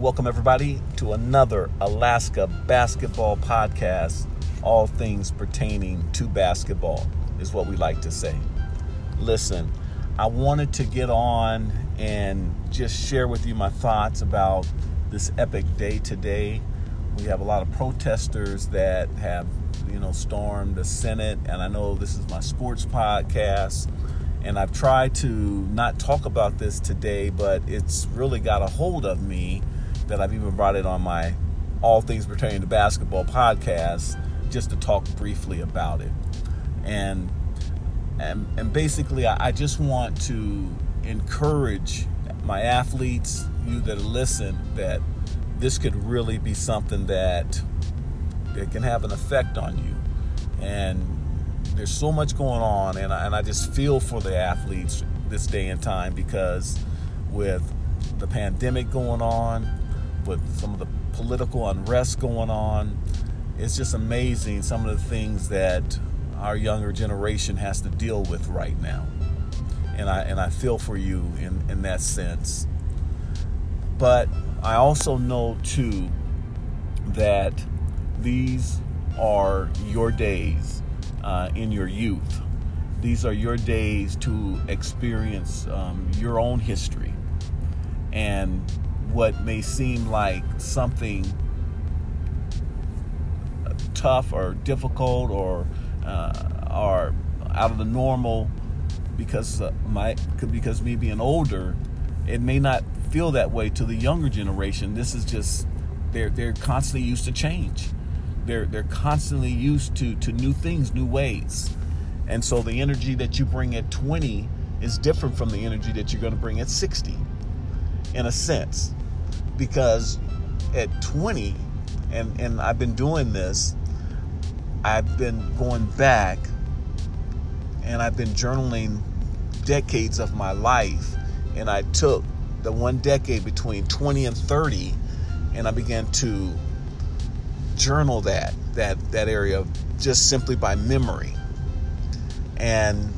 welcome everybody to another Alaska basketball podcast. All things pertaining to basketball is what we like to say. Listen, I wanted to get on and just share with you my thoughts about this epic day today. We have a lot of protesters that have, you know, stormed the Senate, and I know this is my sports podcast and I've tried to not talk about this today, but it's really got a hold of me that I've even brought it on my All Things Pertaining to Basketball podcast just to talk briefly about it. And and, and basically, I, I just want to encourage my athletes, you that listen, that this could really be something that that can have an effect on you. And there's so much going on, and I, and I just feel for the athletes this day and time because with the pandemic going on, with some of the political unrest going on, it's just amazing some of the things that our younger generation has to deal with right now. And I and I feel for you in, in that sense. But I also know too that these are your days uh, in your youth. These are your days to experience um, your own history and what may seem like something tough or difficult or uh, out of the normal because uh, my because me being older, it may not feel that way to the younger generation. This is just they're they're constantly used to change. They're they're constantly used to to new things, new ways. And so the energy that you bring at 20 is different from the energy that you're going to bring at 60 in a sense because at 20 and and I've been doing this I've been going back and I've been journaling decades of my life and I took the one decade between 20 and 30 and I began to journal that that that area just simply by memory. And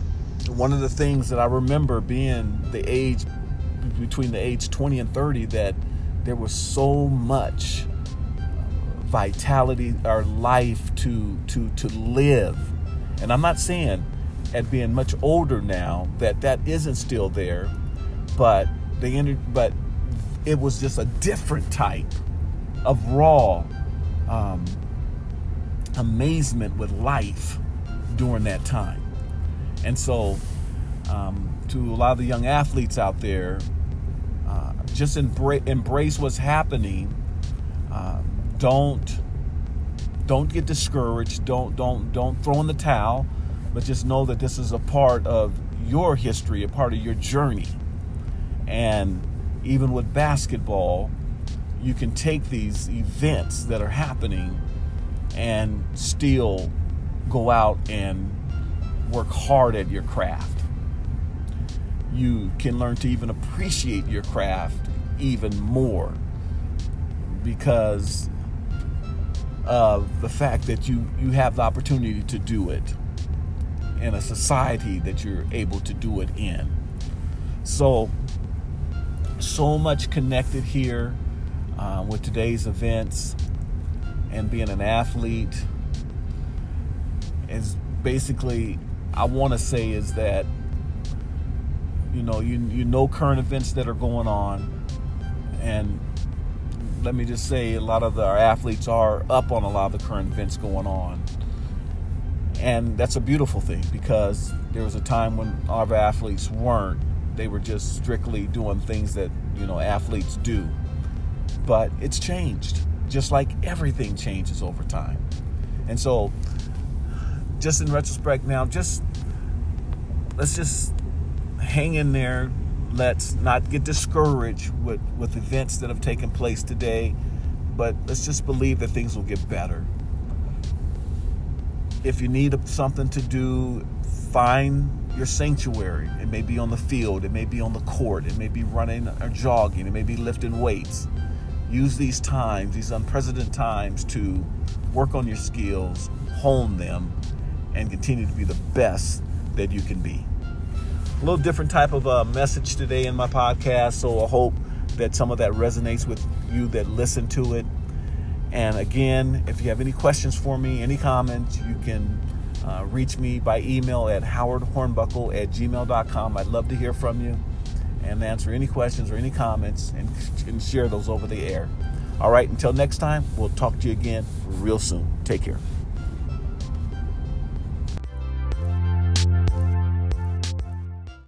one of the things that I remember being the age between the age 20 and 30 that there was so much vitality or life to to to live. And I'm not saying at being much older now that that isn't still there, but the but it was just a different type of raw um, amazement with life during that time. And so, um, to a lot of the young athletes out there, uh, just embrace, embrace what's happening. Uh, don't don't get discouraged. Don't don't don't throw in the towel, but just know that this is a part of your history, a part of your journey. And even with basketball, you can take these events that are happening and still go out and work hard at your craft. You can learn to even appreciate your craft even more because of the fact that you, you have the opportunity to do it in a society that you're able to do it in. So, so much connected here uh, with today's events and being an athlete is basically I want to say is that you know you you know current events that are going on. And let me just say a lot of the, our athletes are up on a lot of the current events going on. And that's a beautiful thing because there was a time when our athletes weren't. They were just strictly doing things that you know athletes do. But it's changed just like everything changes over time. And so just in retrospect now just let's just hang in there. Let's not get discouraged with with events that have taken place today but let's just believe that things will get better. If you need something to do find your sanctuary. It may be on the field it may be on the court it may be running or jogging it may be lifting weights. Use these times, these unprecedented times, to work on your skills, hone them, and continue to be the best that you can be. A little different type of uh, message today in my podcast, so I hope that some of that resonates with you that listen to it. And again, if you have any questions for me, any comments, you can uh, reach me by email at howardhornbuckle at gmail.com. I'd love to hear from you and answer any questions or any comments and, and share those over the air. All right, until next time, we'll talk to you again real soon. Take care.